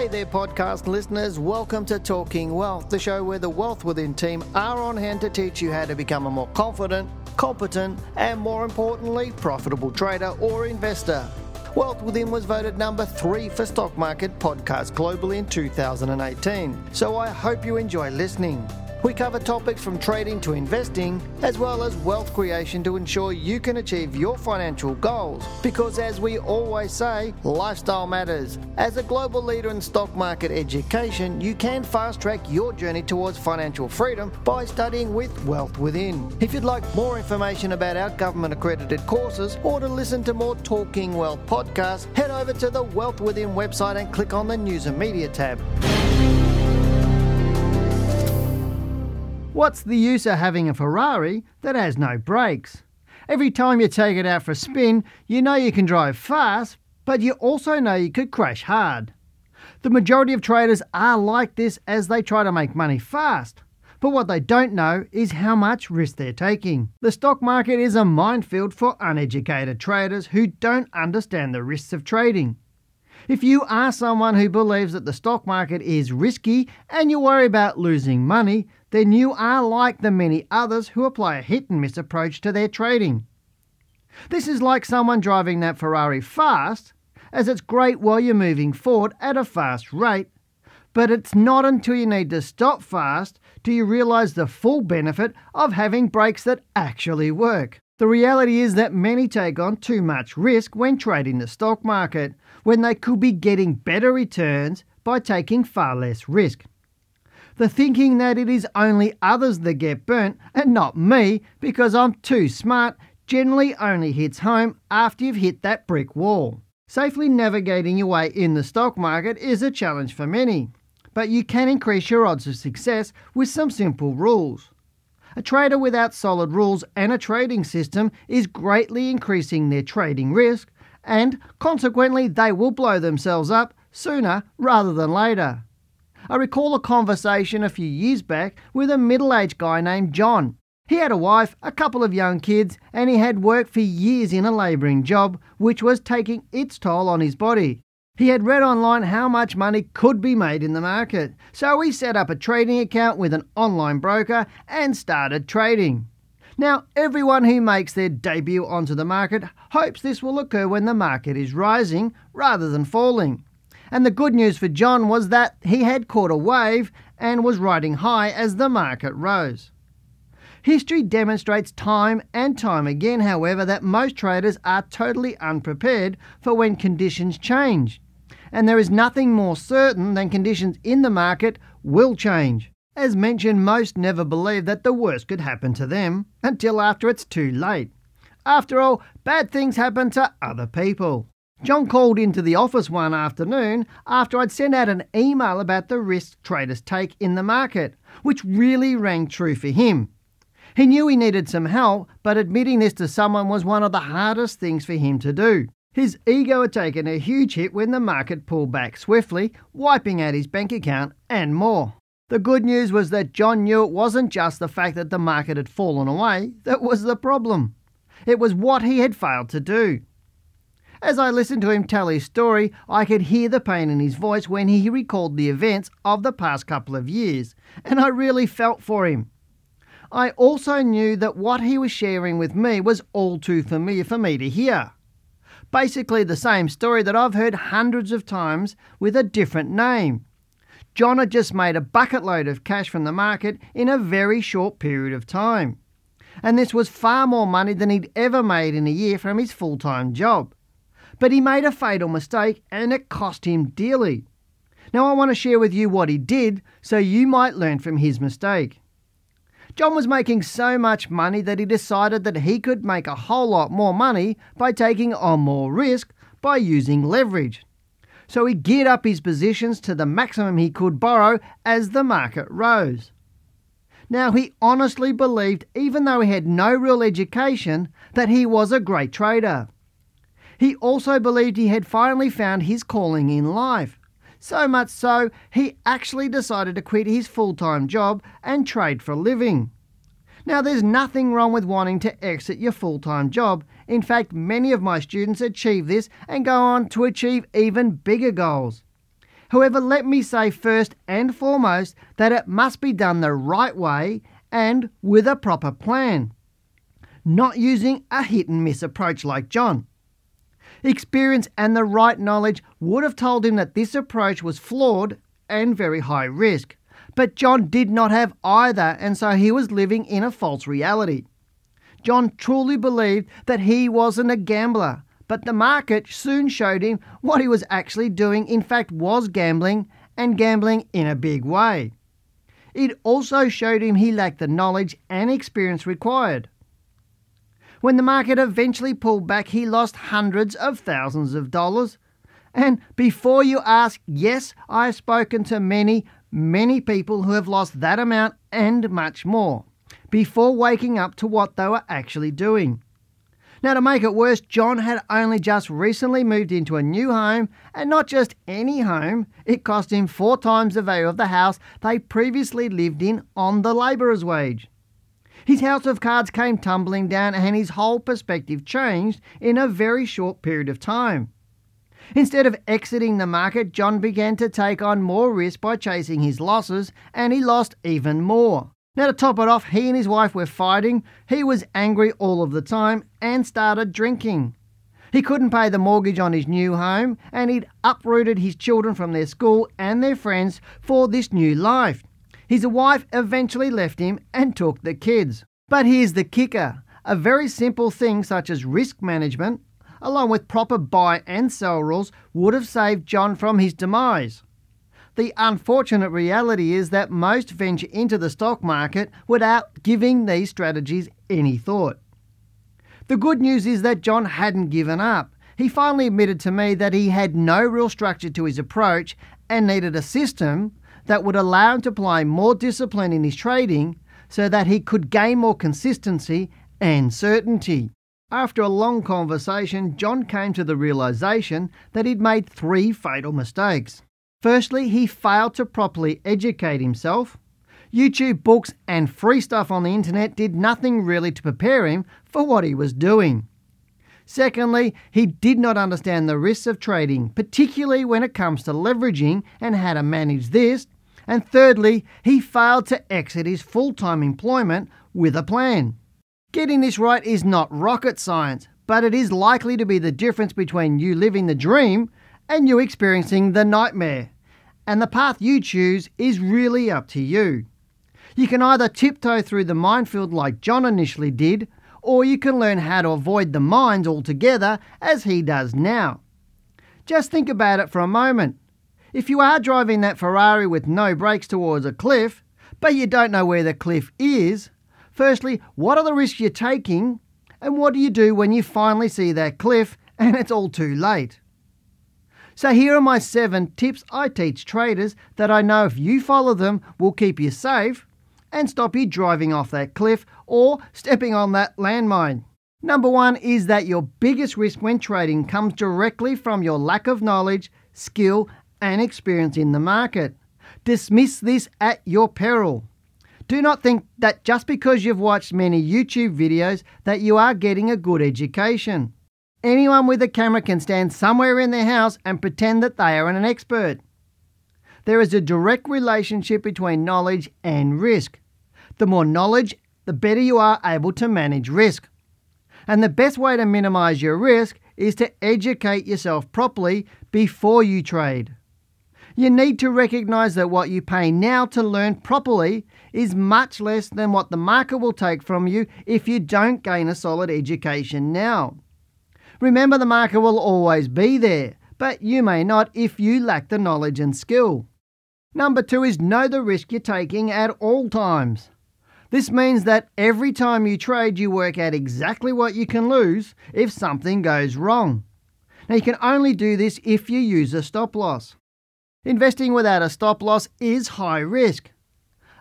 Hey there, podcast listeners. Welcome to Talking Wealth, the show where the Wealth Within team are on hand to teach you how to become a more confident, competent, and more importantly, profitable trader or investor. Wealth Within was voted number three for stock market podcasts globally in 2018. So I hope you enjoy listening. We cover topics from trading to investing, as well as wealth creation to ensure you can achieve your financial goals. Because as we always say, lifestyle matters. As a global leader in stock market education, you can fast track your journey towards financial freedom by studying with Wealth Within. If you'd like more information about our government accredited courses or to listen to more Talking Wealth podcasts, head over to the Wealth Within website and click on the News and Media tab. What's the use of having a Ferrari that has no brakes? Every time you take it out for a spin, you know you can drive fast, but you also know you could crash hard. The majority of traders are like this as they try to make money fast. But what they don't know is how much risk they're taking. The stock market is a minefield for uneducated traders who don't understand the risks of trading. If you are someone who believes that the stock market is risky and you worry about losing money, then you are like the many others who apply a hit and miss approach to their trading. This is like someone driving that Ferrari fast, as it's great while you're moving forward at a fast rate, but it's not until you need to stop fast do you realise the full benefit of having brakes that actually work. The reality is that many take on too much risk when trading the stock market, when they could be getting better returns by taking far less risk. The thinking that it is only others that get burnt and not me because I'm too smart generally only hits home after you've hit that brick wall. Safely navigating your way in the stock market is a challenge for many, but you can increase your odds of success with some simple rules. A trader without solid rules and a trading system is greatly increasing their trading risk, and consequently, they will blow themselves up sooner rather than later. I recall a conversation a few years back with a middle aged guy named John. He had a wife, a couple of young kids, and he had worked for years in a labouring job, which was taking its toll on his body. He had read online how much money could be made in the market, so he set up a trading account with an online broker and started trading. Now, everyone who makes their debut onto the market hopes this will occur when the market is rising rather than falling. And the good news for John was that he had caught a wave and was riding high as the market rose. History demonstrates time and time again, however, that most traders are totally unprepared for when conditions change and there is nothing more certain than conditions in the market will change. As mentioned, most never believe that the worst could happen to them until after it's too late. After all, bad things happen to other people. John called into the office one afternoon after I'd sent out an email about the risks traders take in the market, which really rang true for him. He knew he needed some help, but admitting this to someone was one of the hardest things for him to do. His ego had taken a huge hit when the market pulled back swiftly, wiping out his bank account and more. The good news was that John knew it wasn't just the fact that the market had fallen away that was the problem. It was what he had failed to do. As I listened to him tell his story, I could hear the pain in his voice when he recalled the events of the past couple of years, and I really felt for him. I also knew that what he was sharing with me was all too familiar for me to hear. Basically, the same story that I've heard hundreds of times with a different name. John had just made a bucket load of cash from the market in a very short period of time. And this was far more money than he'd ever made in a year from his full time job. But he made a fatal mistake and it cost him dearly. Now, I want to share with you what he did so you might learn from his mistake. John was making so much money that he decided that he could make a whole lot more money by taking on more risk by using leverage. So he geared up his positions to the maximum he could borrow as the market rose. Now, he honestly believed, even though he had no real education, that he was a great trader. He also believed he had finally found his calling in life. So much so, he actually decided to quit his full time job and trade for a living. Now, there's nothing wrong with wanting to exit your full time job. In fact, many of my students achieve this and go on to achieve even bigger goals. However, let me say first and foremost that it must be done the right way and with a proper plan, not using a hit and miss approach like John. Experience and the right knowledge would have told him that this approach was flawed and very high risk. But John did not have either, and so he was living in a false reality. John truly believed that he wasn't a gambler, but the market soon showed him what he was actually doing, in fact, was gambling, and gambling in a big way. It also showed him he lacked the knowledge and experience required. When the market eventually pulled back, he lost hundreds of thousands of dollars. And before you ask, yes, I've spoken to many, many people who have lost that amount and much more before waking up to what they were actually doing. Now, to make it worse, John had only just recently moved into a new home, and not just any home, it cost him four times the value of the house they previously lived in on the labourer's wage. His house of cards came tumbling down, and his whole perspective changed in a very short period of time. Instead of exiting the market, John began to take on more risk by chasing his losses, and he lost even more. Now, to top it off, he and his wife were fighting, he was angry all of the time, and started drinking. He couldn't pay the mortgage on his new home, and he'd uprooted his children from their school and their friends for this new life. His wife eventually left him and took the kids. But here's the kicker a very simple thing such as risk management, along with proper buy and sell rules, would have saved John from his demise. The unfortunate reality is that most venture into the stock market without giving these strategies any thought. The good news is that John hadn't given up. He finally admitted to me that he had no real structure to his approach and needed a system that would allow him to apply more discipline in his trading so that he could gain more consistency and certainty. After a long conversation, John came to the realization that he'd made three fatal mistakes. Firstly, he failed to properly educate himself. YouTube books and free stuff on the internet did nothing really to prepare him for what he was doing. Secondly, he did not understand the risks of trading, particularly when it comes to leveraging and how to manage this. And thirdly, he failed to exit his full time employment with a plan. Getting this right is not rocket science, but it is likely to be the difference between you living the dream and you experiencing the nightmare. And the path you choose is really up to you. You can either tiptoe through the minefield like John initially did, or you can learn how to avoid the mines altogether as he does now. Just think about it for a moment. If you are driving that Ferrari with no brakes towards a cliff, but you don't know where the cliff is, firstly, what are the risks you're taking? And what do you do when you finally see that cliff and it's all too late? So, here are my seven tips I teach traders that I know if you follow them will keep you safe and stop you driving off that cliff or stepping on that landmine. Number one is that your biggest risk when trading comes directly from your lack of knowledge, skill, and experience in the market. Dismiss this at your peril. Do not think that just because you've watched many YouTube videos that you are getting a good education. Anyone with a camera can stand somewhere in their house and pretend that they are an expert. There is a direct relationship between knowledge and risk. The more knowledge, the better you are able to manage risk. And the best way to minimize your risk is to educate yourself properly before you trade. You need to recognize that what you pay now to learn properly is much less than what the market will take from you if you don't gain a solid education now. Remember, the market will always be there, but you may not if you lack the knowledge and skill. Number two is know the risk you're taking at all times. This means that every time you trade, you work out exactly what you can lose if something goes wrong. Now, you can only do this if you use a stop loss. Investing without a stop loss is high risk.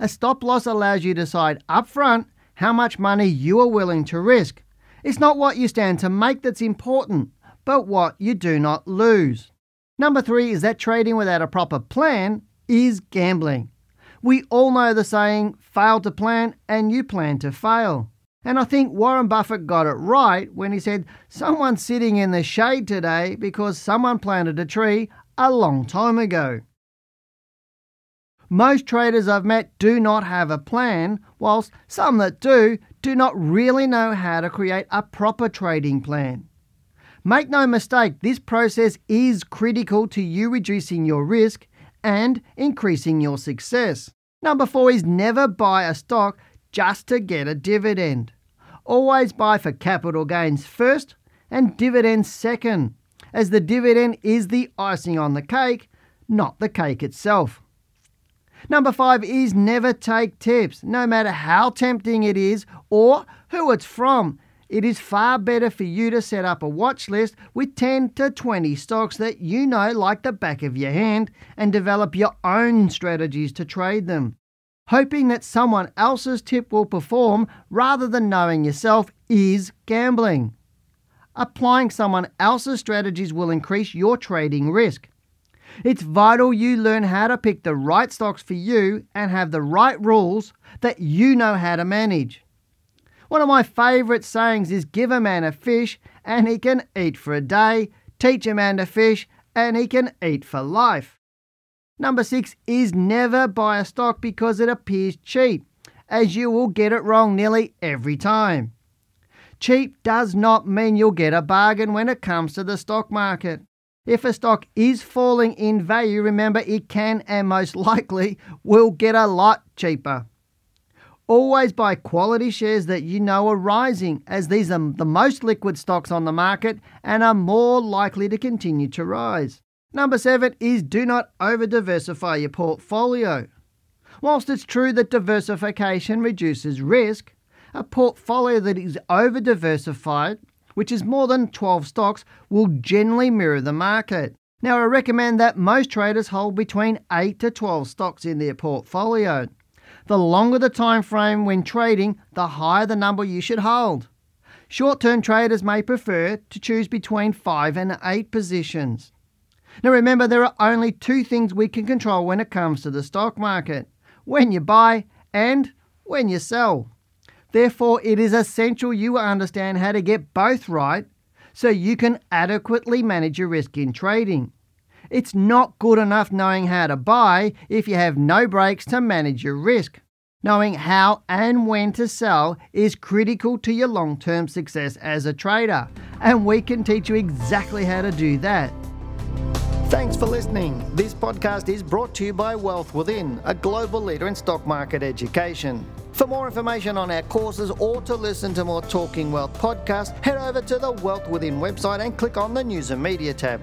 A stop loss allows you to decide upfront how much money you are willing to risk. It's not what you stand to make that's important, but what you do not lose. Number three is that trading without a proper plan is gambling. We all know the saying, fail to plan and you plan to fail. And I think Warren Buffett got it right when he said, Someone's sitting in the shade today because someone planted a tree a long time ago. Most traders I've met do not have a plan, whilst some that do do not really know how to create a proper trading plan. Make no mistake, this process is critical to you reducing your risk and increasing your success. Number four is never buy a stock just to get a dividend. Always buy for capital gains first and dividends second, as the dividend is the icing on the cake, not the cake itself. Number five is never take tips, no matter how tempting it is or who it's from. It is far better for you to set up a watch list with 10 to 20 stocks that you know like the back of your hand and develop your own strategies to trade them. Hoping that someone else's tip will perform rather than knowing yourself is gambling. Applying someone else's strategies will increase your trading risk. It's vital you learn how to pick the right stocks for you and have the right rules that you know how to manage. One of my favourite sayings is give a man a fish and he can eat for a day, teach a man to fish and he can eat for life. Number six is never buy a stock because it appears cheap, as you will get it wrong nearly every time. Cheap does not mean you'll get a bargain when it comes to the stock market. If a stock is falling in value, remember it can and most likely will get a lot cheaper. Always buy quality shares that you know are rising, as these are the most liquid stocks on the market and are more likely to continue to rise. Number seven is do not over diversify your portfolio. Whilst it's true that diversification reduces risk, a portfolio that is over diversified, which is more than 12 stocks, will generally mirror the market. Now, I recommend that most traders hold between 8 to 12 stocks in their portfolio. The longer the time frame when trading, the higher the number you should hold. Short term traders may prefer to choose between 5 and 8 positions. Now remember, there are only two things we can control when it comes to the stock market when you buy and when you sell. Therefore, it is essential you understand how to get both right so you can adequately manage your risk in trading. It's not good enough knowing how to buy if you have no brakes to manage your risk. Knowing how and when to sell is critical to your long term success as a trader, and we can teach you exactly how to do that. Thanks for listening. This podcast is brought to you by Wealth Within, a global leader in stock market education. For more information on our courses or to listen to more Talking Wealth podcasts, head over to the Wealth Within website and click on the News and Media tab.